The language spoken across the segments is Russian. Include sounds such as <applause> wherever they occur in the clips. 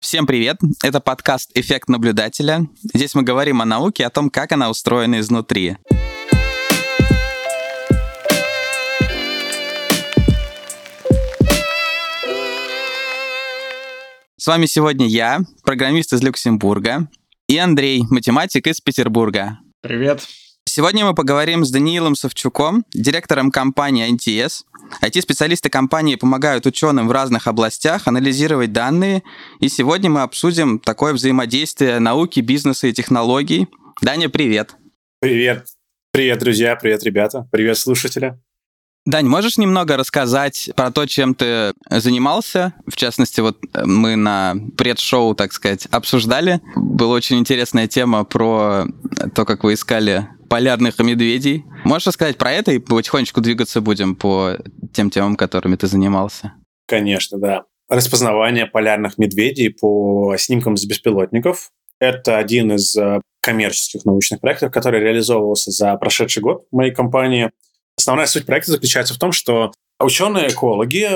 Всем привет! Это подкаст «Эффект наблюдателя». Здесь мы говорим о науке, о том, как она устроена изнутри. С вами сегодня я, программист из Люксембурга, и Андрей, математик из Петербурга. Привет. Сегодня мы поговорим с Даниилом Савчуком, директором компании NTS. IT-специалисты компании помогают ученым в разных областях анализировать данные, и сегодня мы обсудим такое взаимодействие науки, бизнеса и технологий. Даня, привет. Привет. Привет, друзья, привет, ребята, привет, слушатели. Дань, можешь немного рассказать про то, чем ты занимался? В частности, вот мы на предшоу, так сказать, обсуждали. Была очень интересная тема про то, как вы искали полярных медведей. Можешь рассказать про это и потихонечку двигаться будем по тем темам, которыми ты занимался? Конечно, да. Распознавание полярных медведей по снимкам с беспилотников. Это один из э, коммерческих научных проектов, который реализовывался за прошедший год в моей компании. Основная суть проекта заключается в том, что Ученые-экологи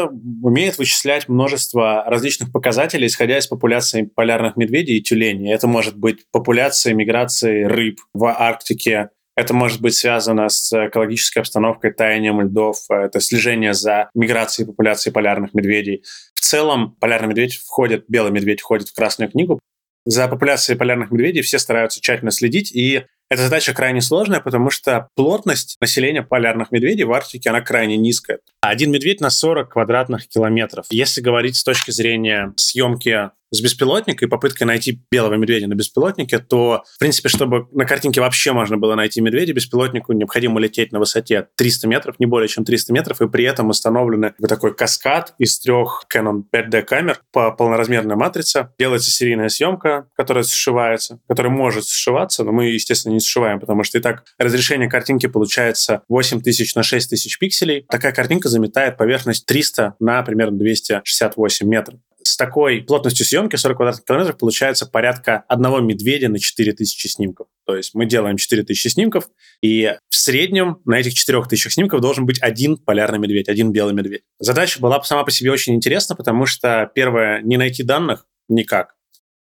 умеют вычислять множество различных показателей, исходя из популяции полярных медведей и тюленей. Это может быть популяция миграции рыб в Арктике, это может быть связано с экологической обстановкой, таянием льдов, это слежение за миграцией популяции полярных медведей. В целом полярный медведь входит, белый медведь входит в Красную книгу. За популяцией полярных медведей все стараются тщательно следить, и эта задача крайне сложная, потому что плотность населения полярных медведей в Арктике, она крайне низкая. Один медведь на 40 квадратных километров. Если говорить с точки зрения съемки с беспилотника и попыткой найти белого медведя на беспилотнике, то, в принципе, чтобы на картинке вообще можно было найти медведя, беспилотнику необходимо лететь на высоте 300 метров, не более чем 300 метров, и при этом установлены вот такой каскад из трех Canon 5D камер по полноразмерной матрице. Делается серийная съемка, которая сшивается, которая может сшиваться, но мы, естественно, не сшиваем, потому что и так разрешение картинки получается 8000 на 6000 пикселей. Такая картинка заметает поверхность 300 на примерно 268 метров с такой плотностью съемки 40 квадратных километров получается порядка одного медведя на 4000 снимков. То есть мы делаем 4000 снимков, и в среднем на этих 4000 снимков должен быть один полярный медведь, один белый медведь. Задача была сама по себе очень интересна, потому что, первое, не найти данных никак.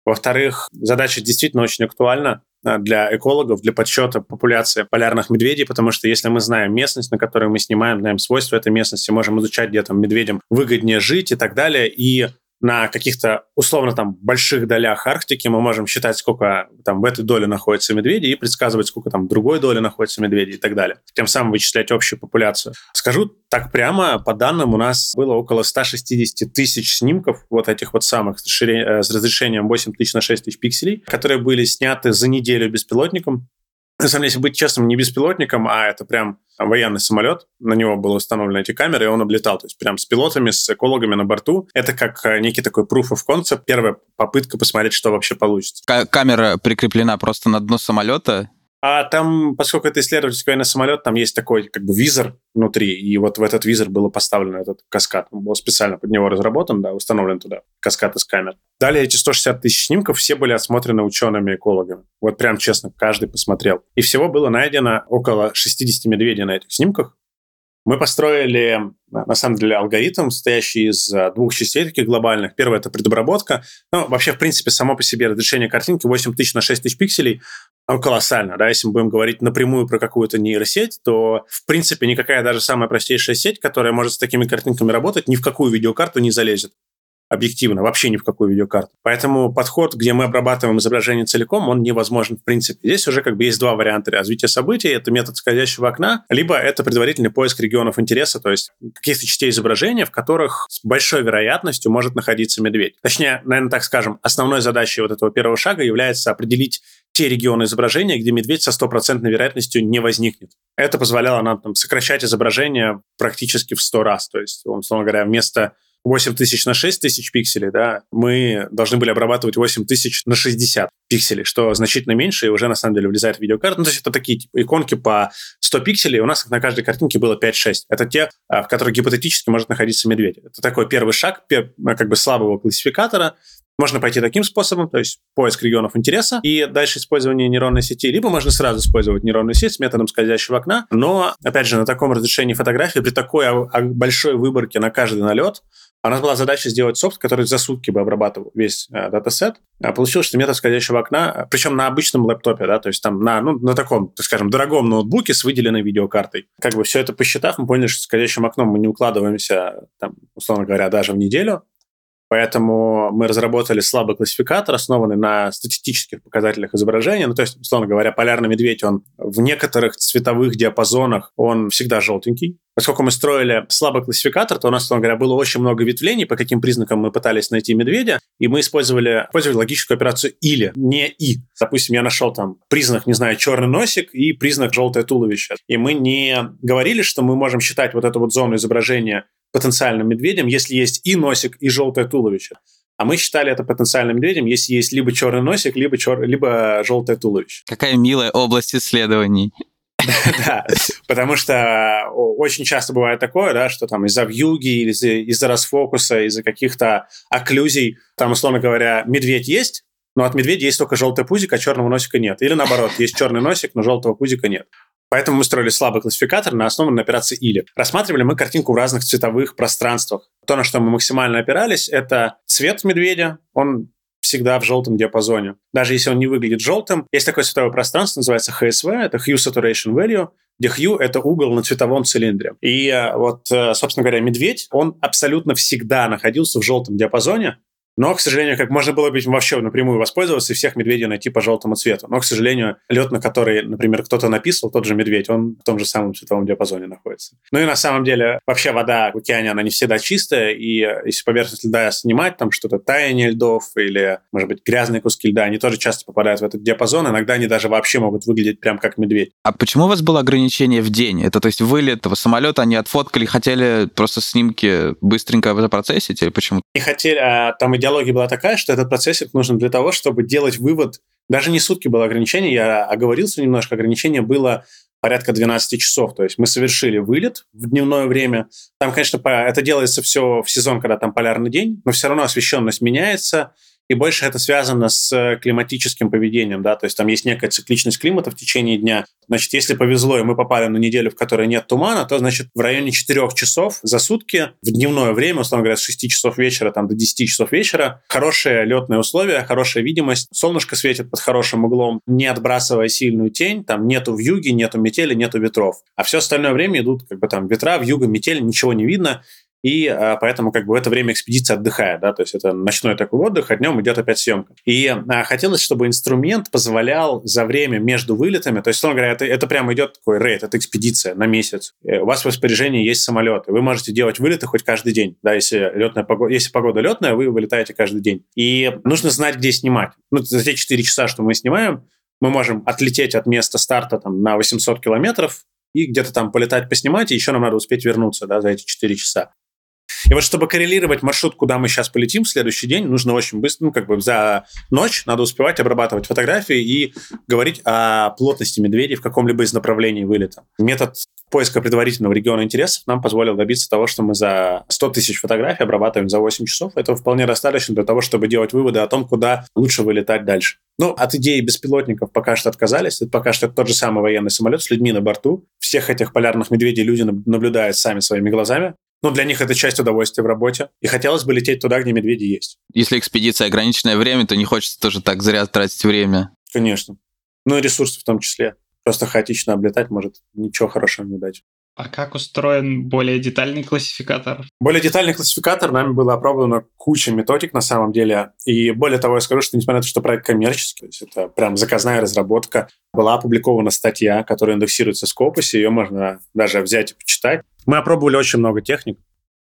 Во-вторых, задача действительно очень актуальна а, для экологов, для подсчета популяции полярных медведей, потому что если мы знаем местность, на которой мы снимаем, знаем свойства этой местности, можем изучать, где там медведям выгоднее жить и так далее, и на каких-то условно там больших долях Арктики мы можем считать, сколько там в этой доле находится медведей и предсказывать, сколько там в другой доле находится медведей и так далее. Тем самым вычислять общую популяцию. Скажу так прямо, по данным у нас было около 160 тысяч снимков вот этих вот самых э, с разрешением 8 тысяч на 6 тысяч пикселей, которые были сняты за неделю беспилотником. На самом деле, если быть честным, не беспилотником, а это прям военный самолет, на него было установлены эти камеры, и он облетал, то есть прям с пилотами, с экологами на борту. Это как э, некий такой proof of concept, первая попытка посмотреть, что вообще получится. Камера прикреплена просто на дно самолета, а там, поскольку это исследовательский военный самолет, там есть такой как бы визор внутри, и вот в этот визор было поставлен этот каскад. Он был специально под него разработан, да, установлен туда каскад из камер. Далее эти 160 тысяч снимков все были осмотрены учеными-экологами. Вот прям честно, каждый посмотрел. И всего было найдено около 60 медведей на этих снимках. Мы построили, на самом деле, алгоритм, состоящий из э, двух частей таких глобальных. Первое – это предобработка. Ну, вообще, в принципе, само по себе разрешение картинки 8000 на 6000 пикселей ну, колоссально, да, если мы будем говорить напрямую про какую-то нейросеть, то, в принципе, никакая даже самая простейшая сеть, которая может с такими картинками работать, ни в какую видеокарту не залезет объективно, вообще ни в какую видеокарту. Поэтому подход, где мы обрабатываем изображение целиком, он невозможен в принципе. Здесь уже как бы есть два варианта развития событий. Это метод скользящего окна, либо это предварительный поиск регионов интереса, то есть каких-то частей изображения, в которых с большой вероятностью может находиться медведь. Точнее, наверное, так скажем, основной задачей вот этого первого шага является определить те регионы изображения, где медведь со стопроцентной вероятностью не возникнет. Это позволяло нам там, сокращать изображение практически в 100 раз. То есть, условно говоря, вместо 8 тысяч на 6 тысяч пикселей, да, мы должны были обрабатывать 8 тысяч на 60 пикселей, что значительно меньше и уже на самом деле влезает в видеокарту. Ну, то есть это такие типа, иконки по 100 пикселей, у нас на каждой картинке было 5-6. Это те, а, в которых гипотетически может находиться медведь. Это такой первый шаг как бы слабого классификатора, можно пойти таким способом, то есть поиск регионов интереса и дальше использование нейронной сети, либо можно сразу использовать нейронную сеть с методом скользящего окна, но, опять же, на таком разрешении фотографии, при такой большой выборке на каждый налет, А у нас была задача сделать софт, который за сутки бы обрабатывал весь э, датасет. А получилось, что метод скользящего окна, причем на обычном лэптопе, да, то есть там на, ну, на таком, так скажем, дорогом ноутбуке с выделенной видеокартой. Как бы все это посчитав, мы поняли, что скользящим окном мы не укладываемся, там, условно говоря, даже в неделю. Поэтому мы разработали слабый классификатор, основанный на статистических показателях изображения. Ну, то есть, условно говоря, полярный медведь, он в некоторых цветовых диапазонах, он всегда желтенький. Поскольку мы строили слабый классификатор, то у нас, условно говоря, было очень много ветвлений, по каким признакам мы пытались найти медведя, и мы использовали, использовали логическую операцию «или», не «и». Допустим, я нашел там признак, не знаю, черный носик и признак желтое туловище. И мы не говорили, что мы можем считать вот эту вот зону изображения потенциальным медведем, если есть и носик, и желтое туловище. А мы считали это потенциальным медведем, если есть либо черный носик, либо, чер... либо желтое туловище. Какая милая область исследований. <laughs> Да, потому что очень часто бывает такое, да, что там из-за вьюги, из-за, из расфокуса, из-за каких-то окклюзий, там, условно говоря, медведь есть, но от медведя есть только желтый пузик, а черного носика нет. Или наоборот, есть черный носик, но желтого пузика нет. Поэтому мы строили слабый классификатор на основе на операции или. Рассматривали мы картинку в разных цветовых пространствах. То, на что мы максимально опирались, это цвет медведя. Он всегда в желтом диапазоне. Даже если он не выглядит желтым, есть такое цветовое пространство, называется HSV, это Hue Saturation Value, где hue — это угол на цветовом цилиндре. И э, вот, э, собственно говоря, медведь, он абсолютно всегда находился в желтом диапазоне, но, к сожалению, как можно было бы вообще напрямую воспользоваться и всех медведей найти по желтому цвету. Но, к сожалению, лед, на который, например, кто-то написал, тот же медведь, он в том же самом цветовом диапазоне находится. Ну и на самом деле, вообще вода в океане, она не всегда чистая, и э, если поверхность льда снимать, там что-то таяние льдов или, может быть, грязные куски льда, они тоже часто попадают в этот диапазон, иногда они даже вообще могут выглядеть прям как медведь. А почему у вас было ограничение в день? Это, то есть, вылет этого самолета они отфоткали, хотели просто снимки быстренько запроцессить или почему? Не хотели, а там идеология была такая, что этот процессик нужен для того, чтобы делать вывод. Даже не сутки было ограничение, я оговорился немножко, ограничение было порядка 12 часов. То есть мы совершили вылет в дневное время. Там, конечно, это делается все в сезон, когда там полярный день, но все равно освещенность меняется, и больше это связано с э, климатическим поведением, да, то есть там есть некая цикличность климата в течение дня. Значит, если повезло, и мы попали на неделю, в которой нет тумана, то, значит, в районе 4 часов за сутки в дневное время, условно говоря, с 6 часов вечера там, до 10 часов вечера, хорошие летные условия, хорошая видимость, солнышко светит под хорошим углом, не отбрасывая сильную тень, там нету вьюги, нету метели, нету ветров. А все остальное время идут как бы там ветра, вьюга, метель, ничего не видно, и а, поэтому как бы в это время экспедиция отдыхает, да, то есть это ночной такой отдых, а днем идет опять съемка. И а, хотелось, чтобы инструмент позволял за время между вылетами, то есть, условно говоря, это, это прямо идет такой рейд, это экспедиция на месяц. И у вас в распоряжении есть самолет, и вы можете делать вылеты хоть каждый день, да, если летная погода, если погода летная, вы вылетаете каждый день. И нужно знать, где снимать. Ну, за те 4 часа, что мы снимаем, мы можем отлететь от места старта там, на 800 километров, и где-то там полетать, поснимать, и еще нам надо успеть вернуться да, за эти 4 часа. И вот чтобы коррелировать маршрут, куда мы сейчас полетим в следующий день, нужно очень быстро, ну, как бы за ночь надо успевать обрабатывать фотографии и говорить о плотности медведей в каком-либо из направлений вылета. Метод поиска предварительного региона интересов нам позволил добиться того, что мы за 100 тысяч фотографий обрабатываем за 8 часов. Это вполне достаточно для того, чтобы делать выводы о том, куда лучше вылетать дальше. Ну, от идеи беспилотников пока что отказались. Это пока что тот же самый военный самолет с людьми на борту. Всех этих полярных медведей люди наблюдают сами своими глазами. Ну, для них это часть удовольствия в работе. И хотелось бы лететь туда, где медведи есть. Если экспедиция ограниченное время, то не хочется тоже так зря тратить время. Конечно. Ну и ресурсы в том числе. Просто хаотично облетать может ничего хорошего не дать. А как устроен более детальный классификатор? Более детальный классификатор нами было опробовано куча методик на самом деле. И более того, я скажу, что несмотря на то, что проект коммерческий, то есть это прям заказная разработка, была опубликована статья, которая индексируется в Scopus, ее можно даже взять и почитать. Мы опробовали очень много техник.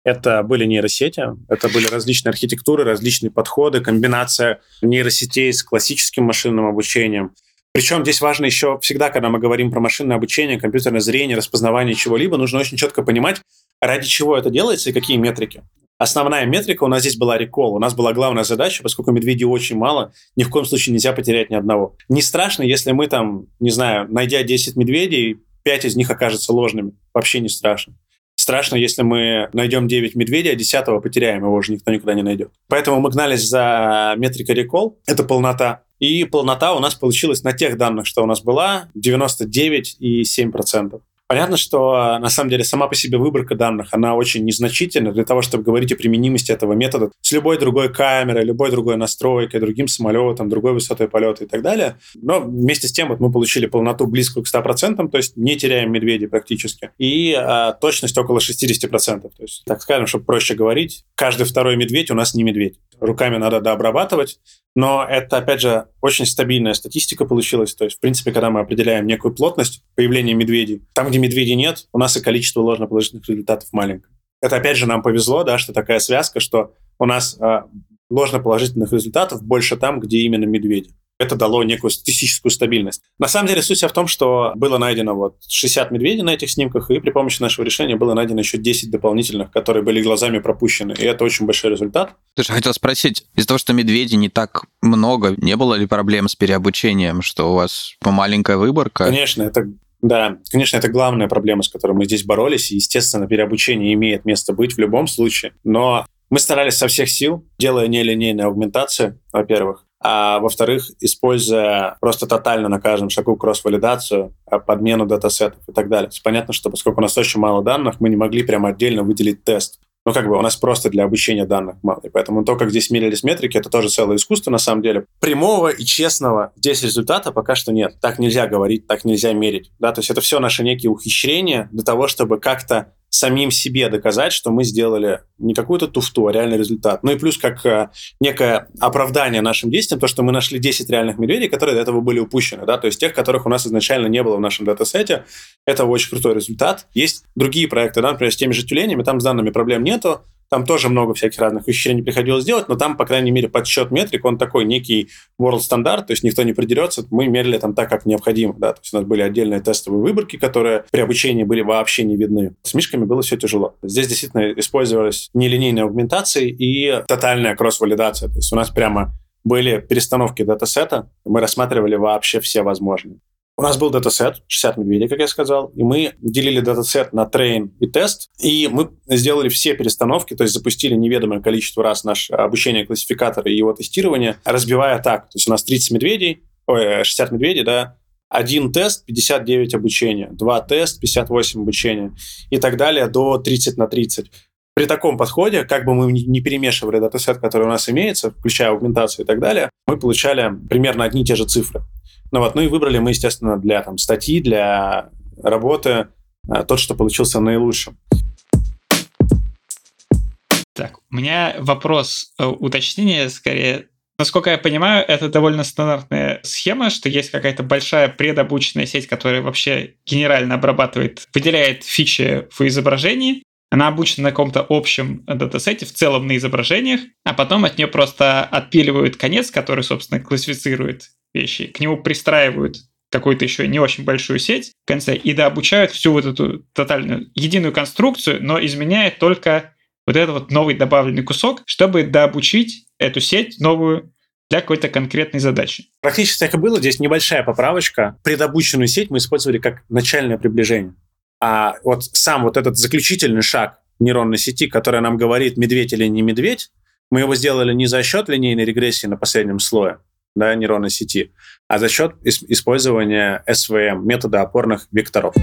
Это были нейросети, это были различные архитектуры, различные подходы, комбинация нейросетей с классическим машинным обучением. Причем здесь важно еще всегда, когда мы говорим про машинное обучение, компьютерное зрение, распознавание чего-либо, нужно очень четко понимать, ради чего это делается и какие метрики. Основная метрика у нас здесь была рекол. У нас была главная задача, поскольку медведей очень мало, ни в коем случае нельзя потерять ни одного. Не страшно, если мы там, не знаю, найдя 10 медведей, 5 из них окажутся ложными. Вообще не страшно. Страшно, если мы найдем 9 медведей, а 10 потеряем, его уже никто никуда не найдет. Поэтому мы гнались за метрикой рекол. Это полнота. И полнота у нас получилась на тех данных, что у нас была, 99,7%. Понятно, что на самом деле сама по себе выборка данных, она очень незначительна для того, чтобы говорить о применимости этого метода с любой другой камерой, любой другой настройкой, другим самолетом, другой высотой полета и так далее. Но вместе с тем вот мы получили полноту близкую к 100%, то есть не теряем медведей практически, и а, точность около 60%. То есть, так скажем, чтобы проще говорить, каждый второй медведь у нас не медведь. Руками надо дообрабатывать, но это, опять же, очень стабильная статистика получилась. То есть, в принципе, когда мы определяем некую плотность появления медведей, там, где медведей нет, у нас и количество ложноположительных результатов маленькое. Это, опять же, нам повезло, да, что такая связка, что у нас э, ложноположительных результатов больше там, где именно медведи это дало некую статистическую стабильность. На самом деле суть в том, что было найдено вот 60 медведей на этих снимках, и при помощи нашего решения было найдено еще 10 дополнительных, которые были глазами пропущены. И это очень большой результат. Же хотел спросить, из-за того, что медведей не так много, не было ли проблем с переобучением, что у вас маленькая выборка? Конечно, это да, конечно, это главная проблема, с которой мы здесь боролись. И, естественно, переобучение имеет место быть в любом случае. Но мы старались со всех сил, делая нелинейную аугментацию, во-первых, а во-вторых, используя просто тотально на каждом шагу кросс-валидацию, а, подмену датасетов и так далее. Понятно, что поскольку у нас очень мало данных, мы не могли прямо отдельно выделить тест. Ну, как бы у нас просто для обучения данных мало. И поэтому то, как здесь мерились метрики, это тоже целое искусство на самом деле. Прямого и честного здесь результата пока что нет. Так нельзя говорить, так нельзя мерить. Да? То есть это все наши некие ухищрения для того, чтобы как-то самим себе доказать, что мы сделали не какую-то туфту, а реальный результат. Ну и плюс как э, некое оправдание нашим действиям, то, что мы нашли 10 реальных медведей, которые до этого были упущены, да, то есть тех, которых у нас изначально не было в нашем датасете. Это очень крутой результат. Есть другие проекты, да, например, с теми же тюленями, там с данными проблем нету, там тоже много всяких разных не приходилось делать, но там, по крайней мере, подсчет метрик, он такой некий world стандарт, то есть никто не придерется. Мы мерили там так, как необходимо. Да? То есть у нас были отдельные тестовые выборки, которые при обучении были вообще не видны. С мишками было все тяжело. Здесь действительно использовалась нелинейная аугментация и тотальная кросс-валидация. То есть у нас прямо были перестановки датасета, мы рассматривали вообще все возможные. У нас был датасет, 60 медведей, как я сказал, и мы делили датасет на train и тест, и мы сделали все перестановки, то есть запустили неведомое количество раз наше обучение классификатора и его тестирование, разбивая так. То есть у нас 30 медведей, ой, 60 медведей, да, один тест, 59 обучения, два тест, 58 обучения и так далее до 30 на 30 при таком подходе, как бы мы не перемешивали датасет, который у нас имеется, включая аугментацию и так далее, мы получали примерно одни и те же цифры. Ну вот, ну и выбрали мы, естественно, для там, статьи, для работы а, тот, что получился наилучшим. Так, у меня вопрос, э, уточнение скорее. Насколько я понимаю, это довольно стандартная схема, что есть какая-то большая предобученная сеть, которая вообще генерально обрабатывает, выделяет фичи в изображении, она обучена на каком-то общем датасете, в целом на изображениях, а потом от нее просто отпиливают конец, который, собственно, классифицирует вещи, к нему пристраивают какую-то еще не очень большую сеть в конце и дообучают всю вот эту тотальную единую конструкцию, но изменяет только вот этот вот новый добавленный кусок, чтобы дообучить эту сеть новую для какой-то конкретной задачи. Практически так и было. Здесь небольшая поправочка. Предобученную сеть мы использовали как начальное приближение. А вот сам вот этот заключительный шаг нейронной сети, которая нам говорит, медведь или не медведь, мы его сделали не за счет линейной регрессии на последнем слое, да, нейронной сети, а за счет использования SVM, метода опорных векторов.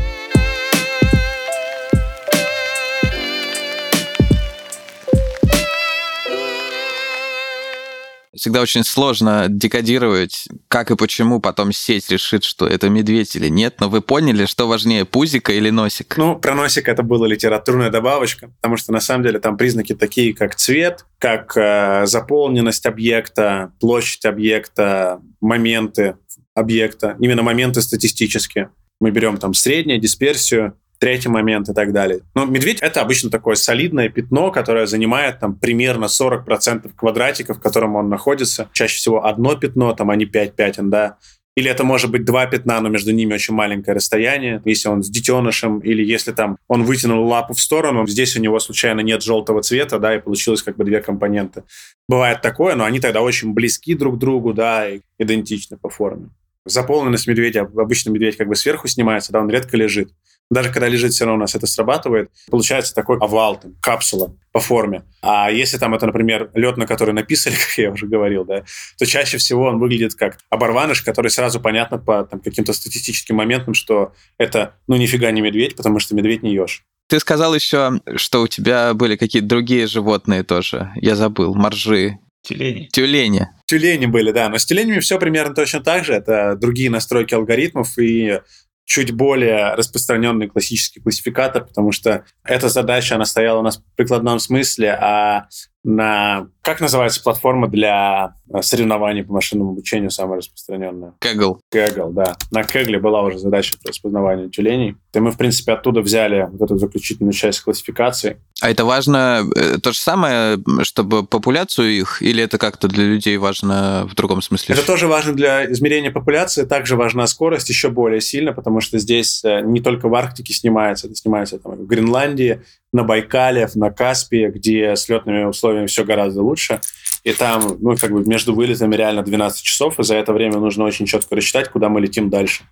Всегда очень сложно декодировать, как и почему потом сеть решит, что это медведь или нет. Но вы поняли, что важнее, пузика или носик? Ну, про носик это была литературная добавочка, потому что на самом деле там признаки такие, как цвет, как э, заполненность объекта, площадь объекта, моменты объекта, именно моменты статистические. Мы берем там среднее, дисперсию, третий момент и так далее. Но медведь — это обычно такое солидное пятно, которое занимает там примерно 40% квадратиков, в котором он находится. Чаще всего одно пятно, там, не 5 пятен, да. Или это может быть два пятна, но между ними очень маленькое расстояние, если он с детенышем, или если там он вытянул лапу в сторону, здесь у него случайно нет желтого цвета, да, и получилось как бы две компоненты. Бывает такое, но они тогда очень близки друг к другу, да, и идентичны по форме. заполненность медведя, обычно медведь как бы сверху снимается, да, он редко лежит. Даже когда лежит, все равно у нас это срабатывает. Получается такой овал, там, капсула по форме. А если там это, например, лед, на который написали, <laughs> как я уже говорил, да, то чаще всего он выглядит как оборваныш, который сразу понятно по там, каким-то статистическим моментам, что это, ну, нифига не медведь, потому что медведь не ешь. Ты сказал еще, что у тебя были какие-то другие животные тоже. Я забыл. Моржи. Тюлени. Тюлени. Тюлени были, да. Но с тюленями все примерно точно так же. Это другие настройки алгоритмов и чуть более распространенный классический классификатор, потому что эта задача, она стояла у нас в прикладном смысле, а на... Как называется платформа для э, соревнований по машинному обучению самая распространенная? Kaggle. Kaggle, да. На Kaggle была уже задача по распознаванию тюленей. И мы, в принципе, оттуда взяли вот эту заключительную часть классификации. А это важно э, то же самое, чтобы популяцию их, или это как-то для людей важно в другом смысле? Это тоже важно для измерения популяции, также важна скорость еще более сильно, потому что здесь э, не только в Арктике снимается, это снимается там, в Гренландии, на Байкале, на Каспии, где с летными условиями все гораздо лучше. И там, ну, как бы между вылетами реально 12 часов, и за это время нужно очень четко рассчитать, куда мы летим дальше.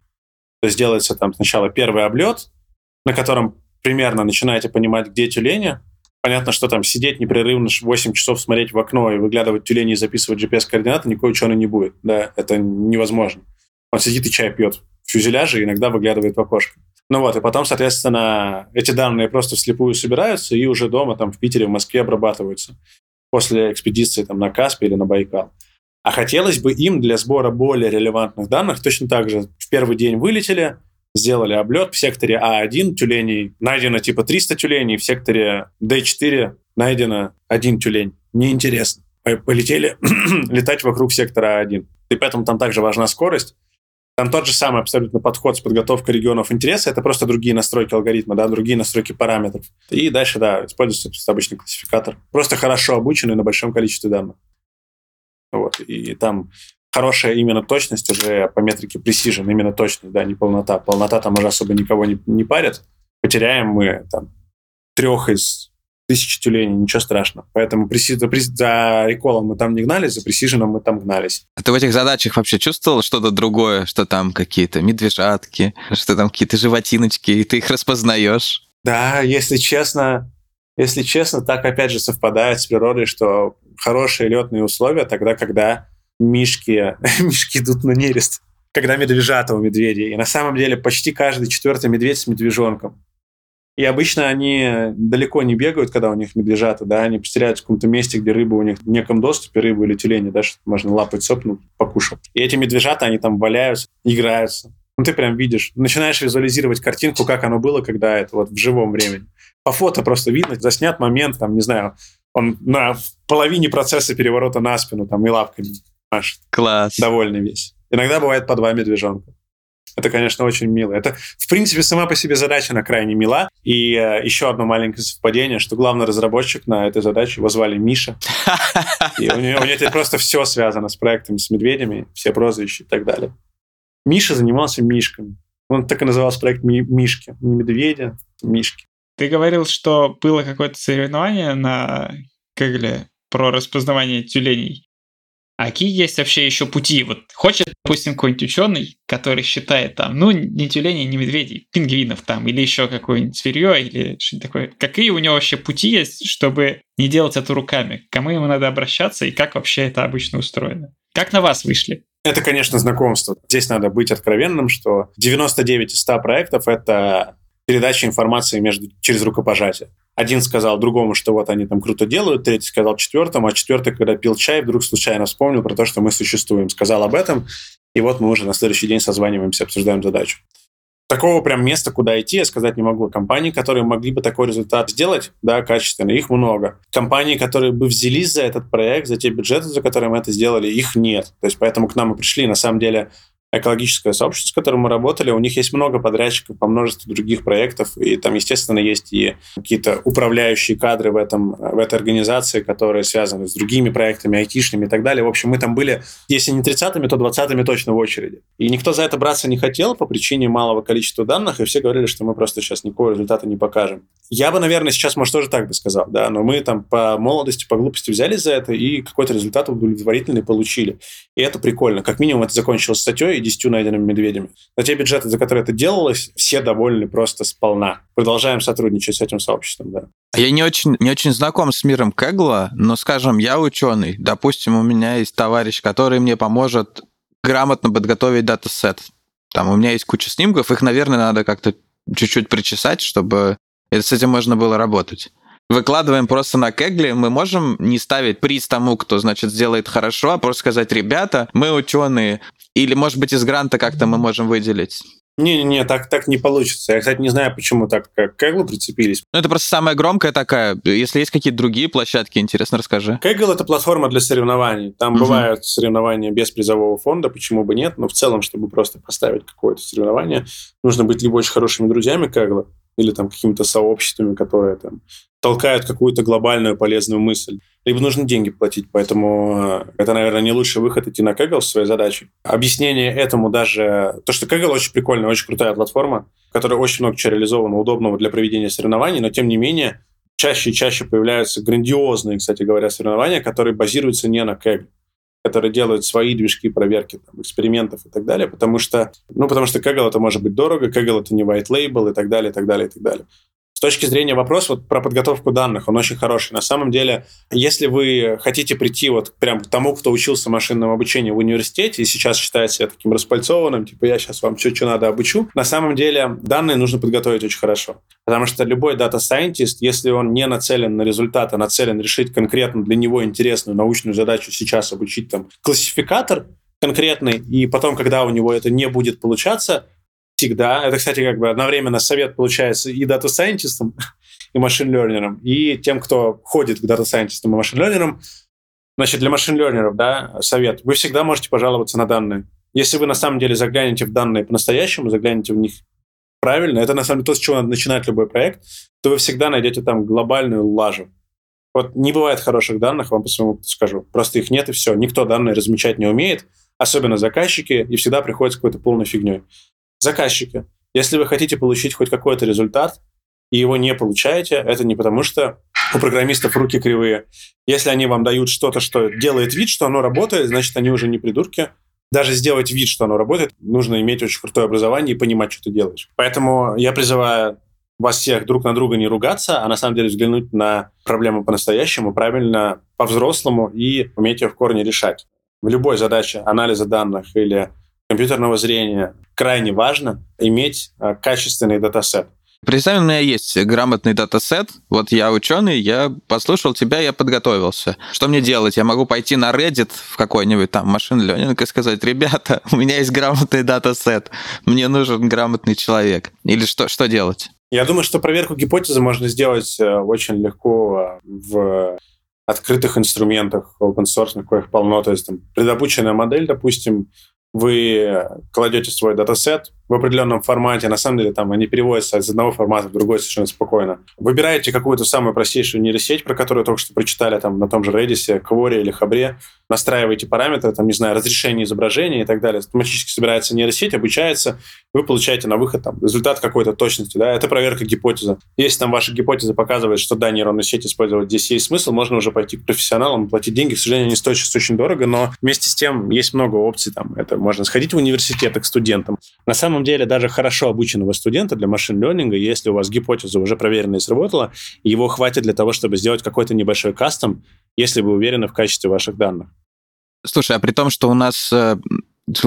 То есть делается там сначала первый облет, на котором примерно начинаете понимать, где тюлени. Понятно, что там сидеть непрерывно 8 часов смотреть в окно и выглядывать тюлени и записывать GPS-координаты, никакой ученый не будет. Да, это невозможно. Он сидит и чай пьет в фюзеляже и иногда выглядывает в окошко. Ну вот, и потом, соответственно, эти данные просто вслепую собираются и уже дома, там, в Питере, в Москве обрабатываются после экспедиции там, на Каспий или на Байкал. А хотелось бы им для сбора более релевантных данных точно так же в первый день вылетели, сделали облет в секторе А1 тюленей, найдено типа 300 тюленей, в секторе Д4 найдено один тюлень. Неинтересно. Полетели <clears throat> летать вокруг сектора А1. И поэтому там также важна скорость. Там тот же самый абсолютно подход с подготовкой регионов интереса, это просто другие настройки алгоритма, да, другие настройки параметров. И дальше, да, используется обычный классификатор. Просто хорошо обученный на большом количестве данных. Вот. И там хорошая именно точность уже по метрике Precision, именно точность, да, не полнота. Полнота там уже особо никого не, не парит. Потеряем мы там трех из тысячи тюленей, ничего страшного. Поэтому преси, за, за реколом мы там не гнались, за пресиженом мы там гнались. А ты в этих задачах вообще чувствовал что-то другое, что там какие-то медвежатки, что там какие-то животиночки, и ты их распознаешь? Да, если честно, если честно, так опять же совпадает с природой, что хорошие летные условия тогда, когда мишки, <laughs> мишки идут на нерест, когда медвежата у медведей. И на самом деле почти каждый четвертый медведь с медвежонком. И обычно они далеко не бегают, когда у них медвежата, да, они потеряются в каком-то месте, где рыба у них в неком доступе, рыбу или тюлени, да, что можно лапать сопнуть, покушал. И эти медвежата, они там валяются, играются. Ну, ты прям видишь, начинаешь визуализировать картинку, как оно было, когда это вот в живом времени. По фото просто видно, заснят момент, там, не знаю, он на половине процесса переворота на спину, там, и лапками машет. Класс. Довольный весь. Иногда бывает по два медвежонка. Это, конечно, очень мило. Это, в принципе, сама по себе задача на крайне мила. И э, еще одно маленькое совпадение, что главный разработчик на этой задаче его звали Миша. И у него, у него просто все связано с проектами, с медведями, все прозвища и так далее. Миша занимался мишками. Он так и назывался проект Ми- Мишки. Не медведя, Мишки. Ты говорил, что было какое-то соревнование на Кэгле про распознавание тюленей. А какие есть вообще еще пути? Вот хочет, допустим, какой-нибудь ученый, который считает там, ну, не тюленей, не медведей, пингвинов там, или еще какое-нибудь зверье, или что-нибудь такое. Какие у него вообще пути есть, чтобы не делать это руками? К кому ему надо обращаться и как вообще это обычно устроено? Как на вас вышли? Это, конечно, знакомство. Здесь надо быть откровенным, что 99 из 100 проектов — это передача информации между, через рукопожатие. Один сказал другому, что вот они там круто делают, третий сказал четвертому, а четвертый, когда пил чай, вдруг случайно вспомнил про то, что мы существуем, сказал об этом, и вот мы уже на следующий день созваниваемся, обсуждаем задачу. Такого прям места, куда идти, я сказать не могу. Компании, которые могли бы такой результат сделать, да, качественно, их много. Компании, которые бы взялись за этот проект, за те бюджеты, за которые мы это сделали, их нет. То есть поэтому к нам и пришли, на самом деле, экологическое сообщество, с которым мы работали, у них есть много подрядчиков по множеству других проектов, и там, естественно, есть и какие-то управляющие кадры в, этом, в этой организации, которые связаны с другими проектами, айтишными и так далее. В общем, мы там были, если не 30-ми, то 20-ми точно в очереди. И никто за это браться не хотел по причине малого количества данных, и все говорили, что мы просто сейчас никакого результата не покажем. Я бы, наверное, сейчас, может, тоже так бы сказал, да, но мы там по молодости, по глупости взялись за это и какой-то результат удовлетворительный получили. И это прикольно. Как минимум, это закончилось статьей, и 10 найденными медведями. На те бюджеты, за которые это делалось, все довольны просто сполна. Продолжаем сотрудничать с этим сообществом, да. Я не очень, не очень знаком с миром Кегла, но, скажем, я ученый. Допустим, у меня есть товарищ, который мне поможет грамотно подготовить датасет. Там у меня есть куча снимков, их, наверное, надо как-то чуть-чуть причесать, чтобы с этим можно было работать. Выкладываем просто на Кегли, мы можем не ставить приз тому, кто, значит, сделает хорошо, а просто сказать, ребята, мы ученые. Или, может быть, из гранта как-то мы можем выделить. Не-не-не, так, так не получится. Я, кстати, не знаю, почему так к Kaggle прицепились. Ну, это просто самая громкая такая. Если есть какие-то другие площадки, интересно, расскажи. Kaggle — это платформа для соревнований. Там угу. бывают соревнования без призового фонда, почему бы нет, но в целом, чтобы просто поставить какое-то соревнование, нужно быть либо очень хорошими друзьями Kaggle, или там какими-то сообществами, которые там толкают какую-то глобальную полезную мысль. Либо нужно деньги платить, поэтому э, это, наверное, не лучший выход идти на Kaggle с своей задачей. Объяснение этому даже... То, что Kaggle очень прикольная, очень крутая платформа, которая очень много чего реализована, удобного для проведения соревнований, но тем не менее чаще и чаще появляются грандиозные, кстати говоря, соревнования, которые базируются не на Kaggle которые делают свои движки проверки там, экспериментов и так далее, потому что, ну, потому что Kaggle это может быть дорого, Kaggle это не white label и так далее, и так далее, и так далее. С точки зрения вопроса вот про подготовку данных, он очень хороший. На самом деле, если вы хотите прийти вот прям к тому, кто учился машинному обучению в университете и сейчас считает себя таким распальцованным, типа я сейчас вам все, что надо, обучу, на самом деле данные нужно подготовить очень хорошо. Потому что любой data scientist, если он не нацелен на результат, а нацелен решить конкретно для него интересную научную задачу сейчас обучить там классификатор конкретный, и потом, когда у него это не будет получаться, всегда. Это, кстати, как бы одновременно совет получается и дата-сайентистам, <laughs> и машин-лернерам, и тем, кто ходит к дата-сайентистам и машин-лернерам. Значит, для machine learner ов, да, совет. Вы всегда можете пожаловаться на данные. Если вы на самом деле заглянете в данные по-настоящему, заглянете в них правильно, это на самом деле то, с чего надо начинать любой проект, то вы всегда найдете там глобальную лажу. Вот не бывает хороших данных, вам по своему скажу. Просто их нет и все. Никто данные размечать не умеет, особенно заказчики, и всегда приходится какой-то полной фигней заказчика. Если вы хотите получить хоть какой-то результат, и его не получаете, это не потому, что у программистов руки кривые. Если они вам дают что-то, что делает вид, что оно работает, значит, они уже не придурки. Даже сделать вид, что оно работает, нужно иметь очень крутое образование и понимать, что ты делаешь. Поэтому я призываю вас всех друг на друга не ругаться, а на самом деле взглянуть на проблему по-настоящему, правильно, по-взрослому и уметь ее в корне решать. В любой задаче анализа данных или компьютерного зрения крайне важно иметь а, качественный датасет. Представим, у меня есть грамотный датасет, вот я ученый, я послушал тебя, я подготовился. Что мне делать? Я могу пойти на Reddit в какой-нибудь там machine learning и сказать, ребята, <laughs> у меня есть грамотный датасет, мне нужен грамотный человек. Или что, что делать? Я думаю, что проверку гипотезы можно сделать э, очень легко э, в открытых инструментах open source, коих полно. То есть там предобученная модель, допустим, вы кладете свой датасет в определенном формате, на самом деле там они переводятся из одного формата в другой совершенно спокойно. Выбираете какую-то самую простейшую нейросеть, про которую только что прочитали там на том же Redis, Quora или Хабре, настраиваете параметры, там, не знаю, разрешение изображения и так далее. Автоматически собирается нейросеть, обучается, вы получаете на выход там, результат какой-то точности. Да? Это проверка гипотезы. Если там ваша гипотеза показывает, что да, нейронную сеть использовать здесь есть смысл, можно уже пойти к профессионалам, платить деньги. К сожалению, они стоят сейчас очень дорого, но вместе с тем есть много опций. Там. Это можно сходить в университет к студентам. На самом деле, даже хорошо обученного студента для машин-ленинга, если у вас гипотеза уже проверена и сработала, его хватит для того, чтобы сделать какой-то небольшой кастом, если вы уверены в качестве ваших данных. Слушай, а при том, что у нас э,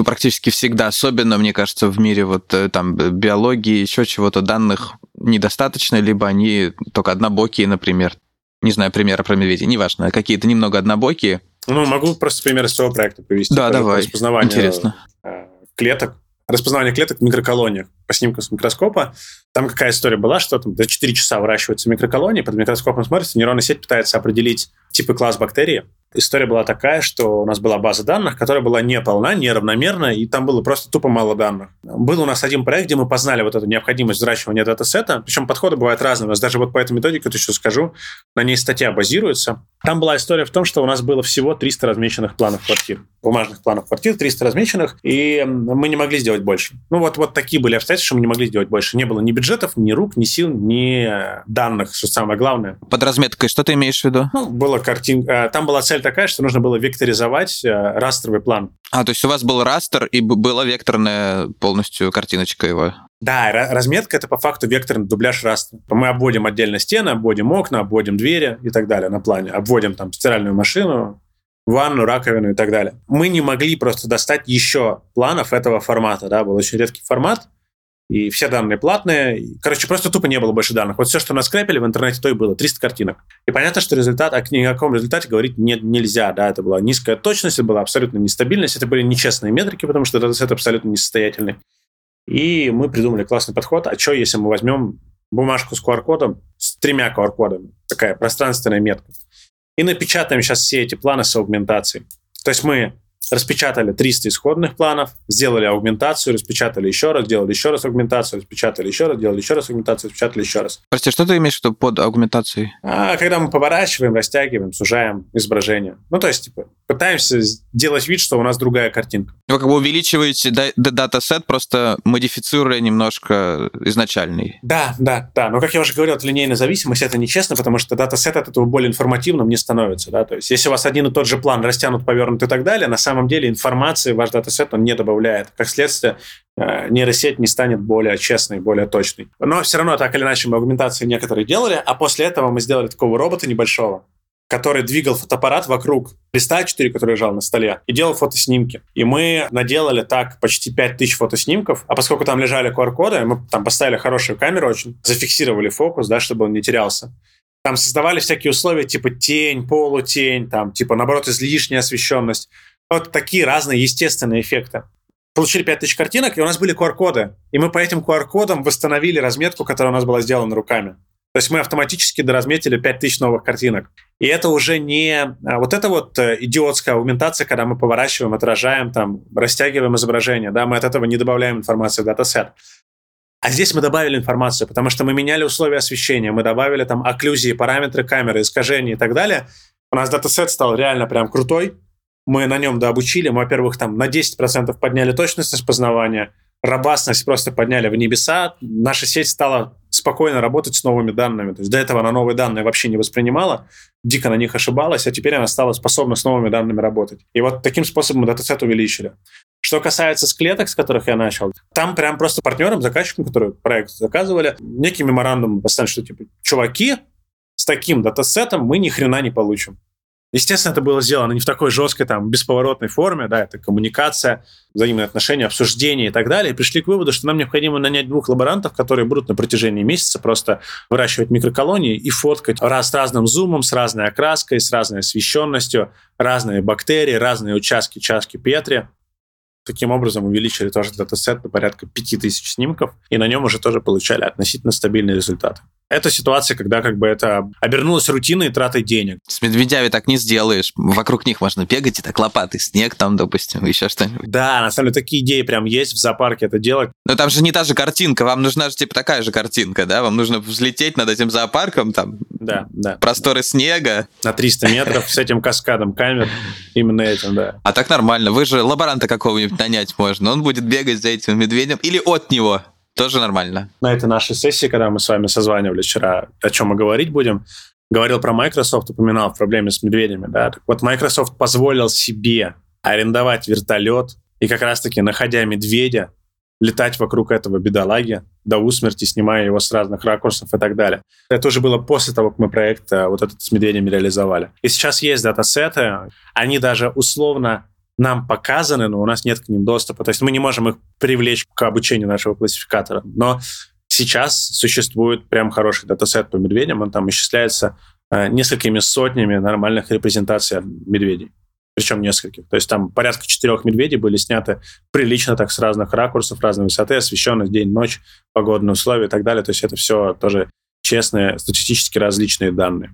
практически всегда, особенно, мне кажется, в мире вот э, там биологии, еще чего-то, данных недостаточно, либо они только однобокие, например. Не знаю, примеры про медведей, неважно, какие-то немного однобокие. Ну, могу просто пример своего проекта привести. Да, давай, интересно. Э, клеток распознавание клеток в микроколониях по снимкам с микроскопа. Там какая история была, что там до 4 часа выращиваются микроколонии, под микроскопом смотрится, нейронная сеть пытается определить тип и класс бактерии, история была такая, что у нас была база данных, которая была неполна, неравномерна, и там было просто тупо мало данных. Был у нас один проект, где мы познали вот эту необходимость взращивания датасета, причем подходы бывают разные. У нас даже вот по этой методике, вот еще скажу, на ней статья базируется. Там была история в том, что у нас было всего 300 размеченных планов квартир, бумажных планов квартир, 300 размеченных, и мы не могли сделать больше. Ну вот, вот такие были обстоятельства, что мы не могли сделать больше. Не было ни бюджетов, ни рук, ни сил, ни данных, что самое главное. Под разметкой что ты имеешь в виду? Ну, была картинка, э, там была цель такая, что нужно было векторизовать э, растровый план. А, то есть у вас был растер, и была векторная полностью картиночка его? Да, разметка — это по факту векторный дубляж растра. Мы обводим отдельно стены, обводим окна, обводим двери и так далее на плане. Обводим там стиральную машину, ванну, раковину и так далее. Мы не могли просто достать еще планов этого формата, да, был очень редкий формат, и все данные платные. Короче, просто тупо не было больше данных. Вот все, что нас скрэпили в интернете, то и было. 300 картинок. И понятно, что результат, о каком результате говорить не, нельзя. Да, это была низкая точность, это была абсолютно нестабильность, это были нечестные метрики, потому что датасет абсолютно несостоятельный. И мы придумали классный подход. А что, если мы возьмем бумажку с QR-кодом, с тремя QR-кодами, такая пространственная метка, и напечатаем сейчас все эти планы с аугментацией. То есть мы распечатали 300 исходных планов, сделали аугментацию, распечатали еще раз, сделали еще раз аугментацию, распечатали еще раз, сделали еще раз аугментацию, распечатали еще раз. Прости, что ты имеешь в виду под аугментацией? А, когда мы поворачиваем, растягиваем, сужаем изображение. Ну, то есть, типа, пытаемся сделать вид, что у нас другая картинка. Вы как бы увеличиваете датасет, просто модифицируя немножко изначальный. Да, да, да. Но, как я уже говорил, линейная зависимость это нечестно, потому что датасет от этого более информативным не становится. Да? То есть, если у вас один и тот же план растянут, повернут и так далее, на самом деле информации в ваш датасет он не добавляет. Как следствие, э, нейросеть не станет более честной, более точной. Но все равно, так или иначе, мы аугментации некоторые делали, а после этого мы сделали такого робота небольшого, который двигал фотоаппарат вокруг листа 4, который лежал на столе, и делал фотоснимки. И мы наделали так почти 5000 фотоснимков, а поскольку там лежали QR-коды, мы там поставили хорошую камеру очень, зафиксировали фокус, да, чтобы он не терялся. Там создавали всякие условия, типа тень, полутень, там, типа, наоборот, излишняя освещенность. Вот такие разные естественные эффекты. Получили 5000 картинок, и у нас были QR-коды. И мы по этим QR-кодам восстановили разметку, которая у нас была сделана руками. То есть мы автоматически доразметили 5000 новых картинок. И это уже не а, вот это вот э, идиотская аугментация, когда мы поворачиваем, отражаем, там, растягиваем изображение, да, мы от этого не добавляем информацию в датасет. А здесь мы добавили информацию, потому что мы меняли условия освещения, мы добавили там окклюзии, параметры камеры, искажения и так далее. У нас датасет стал реально прям крутой. Мы на нем дообучили. Мы, во-первых, там на 10% подняли точность распознавания, робастность просто подняли в небеса. Наша сеть стала спокойно работать с новыми данными. То есть до этого она новые данные вообще не воспринимала, дико на них ошибалась, а теперь она стала способна с новыми данными работать. И вот таким способом датасет увеличили. Что касается склеток, с которых я начал, там прям просто партнерам, заказчикам, которые проект заказывали, некий меморандум поставили, что типа, чуваки, с таким датасетом мы ни хрена не получим. Естественно, это было сделано не в такой жесткой, там, бесповоротной форме, да, это коммуникация, взаимные отношения, обсуждения и так далее. И пришли к выводу, что нам необходимо нанять двух лаборантов, которые будут на протяжении месяца просто выращивать микроколонии и фоткать раз с разным зумом, с разной окраской, с разной освещенностью, разные бактерии, разные участки, чашки Петри. Таким образом увеличили тоже датасет на порядка 5000 снимков, и на нем уже тоже получали относительно стабильные результаты. Это ситуация, когда как бы это обернулось рутиной и тратой денег. С медведями так не сделаешь. Вокруг них можно бегать, и так лопаты, снег там, допустим, еще что-нибудь. Да, на самом деле такие идеи прям есть в зоопарке это делать. Но там же не та же картинка, вам нужна же типа такая же картинка, да? Вам нужно взлететь над этим зоопарком, там, да, да. просторы снега. На 300 метров с этим каскадом камер, именно этим, да. А так нормально, вы же лаборанта какого-нибудь нанять можно, он будет бегать за этим медведем или от него. Тоже нормально. На этой нашей сессии, когда мы с вами созванивались вчера, о чем мы говорить будем, говорил про Microsoft, упоминал в проблеме с медведями. Да? Так вот, Microsoft позволил себе арендовать вертолет и как раз-таки, находя медведя, летать вокруг этого бедолаги до усмерти, снимая его с разных ракурсов и так далее. Это уже было после того, как мы проект э, вот этот с медведями реализовали. И сейчас есть датасеты, они даже условно нам показаны, но у нас нет к ним доступа. То есть мы не можем их привлечь к обучению нашего классификатора. Но сейчас существует прям хороший датасет по медведям, он там исчисляется э, несколькими сотнями нормальных репрезентаций медведей. Причем нескольких. То есть там порядка четырех медведей были сняты прилично так с разных ракурсов, разной высоты, освещенность, день, ночь, погодные условия и так далее. То есть это все тоже честные, статистически различные данные.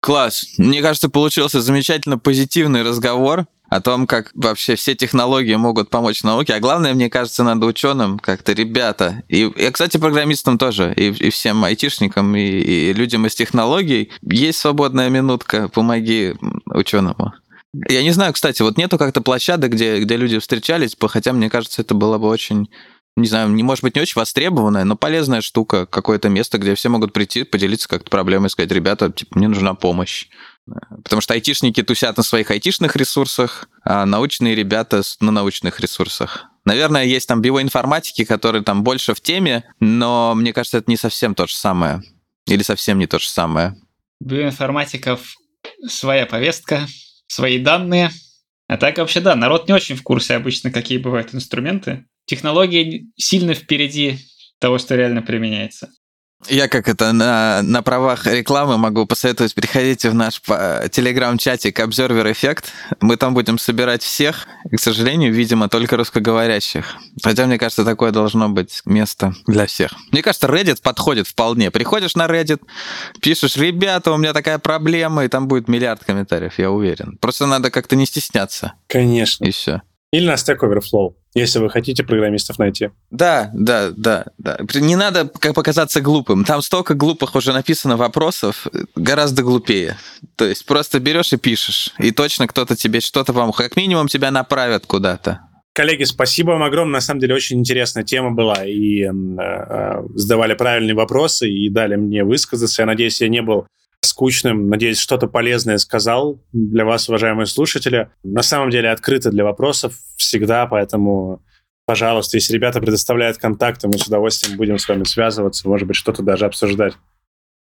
Класс. Мне кажется, получился замечательно позитивный разговор о том, как вообще все технологии могут помочь науке. А главное, мне кажется, надо ученым как-то, ребята, и, и кстати, программистам тоже, и, и всем айтишникам, и, и людям из технологий, есть свободная минутка, помоги ученому. Я не знаю, кстати, вот нету как-то площадок, где, где люди встречались, хотя, мне кажется, это было бы очень не знаю, не может быть не очень востребованная, но полезная штука, какое-то место, где все могут прийти, поделиться как-то проблемой, сказать, ребята, типа, мне нужна помощь. Потому что айтишники тусят на своих айтишных ресурсах, а научные ребята на научных ресурсах. Наверное, есть там биоинформатики, которые там больше в теме, но мне кажется, это не совсем то же самое. Или совсем не то же самое. Биоинформатиков своя повестка, свои данные. А так вообще, да, народ не очень в курсе обычно, какие бывают инструменты. Технологии сильно впереди того, что реально применяется. Я как это на, на правах рекламы могу посоветовать, переходите в наш телеграм-чатик Observer Effect. Мы там будем собирать всех, и, к сожалению, видимо, только русскоговорящих. Хотя, мне кажется, такое должно быть место для всех. Мне кажется, Reddit подходит вполне. Приходишь на Reddit, пишешь, ребята, у меня такая проблема, и там будет миллиард комментариев, я уверен. Просто надо как-то не стесняться. Конечно. И все. Или на Stack Overflow, если вы хотите программистов найти. Да, да, да, да. Не надо как показаться глупым. Там столько глупых уже написано вопросов, гораздо глупее. То есть просто берешь и пишешь, и точно кто-то тебе что-то вам, как минимум тебя направят куда-то. Коллеги, спасибо вам огромное. На самом деле очень интересная тема была. И э, э, задавали правильные вопросы, и дали мне высказаться. Я надеюсь, я не был скучным. Надеюсь, что-то полезное сказал для вас, уважаемые слушатели. На самом деле открыто для вопросов всегда, поэтому, пожалуйста, если ребята предоставляют контакты, мы с удовольствием будем с вами связываться, может быть, что-то даже обсуждать.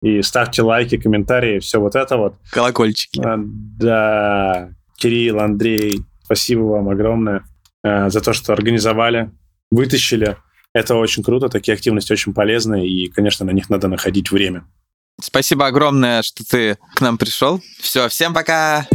И ставьте лайки, комментарии, все вот это вот. Колокольчики. А, да, Кирилл, Андрей, спасибо вам огромное э, за то, что организовали, вытащили. Это очень круто, такие активности очень полезны, и, конечно, на них надо находить время. Спасибо огромное, что ты к нам пришел. Все, всем пока!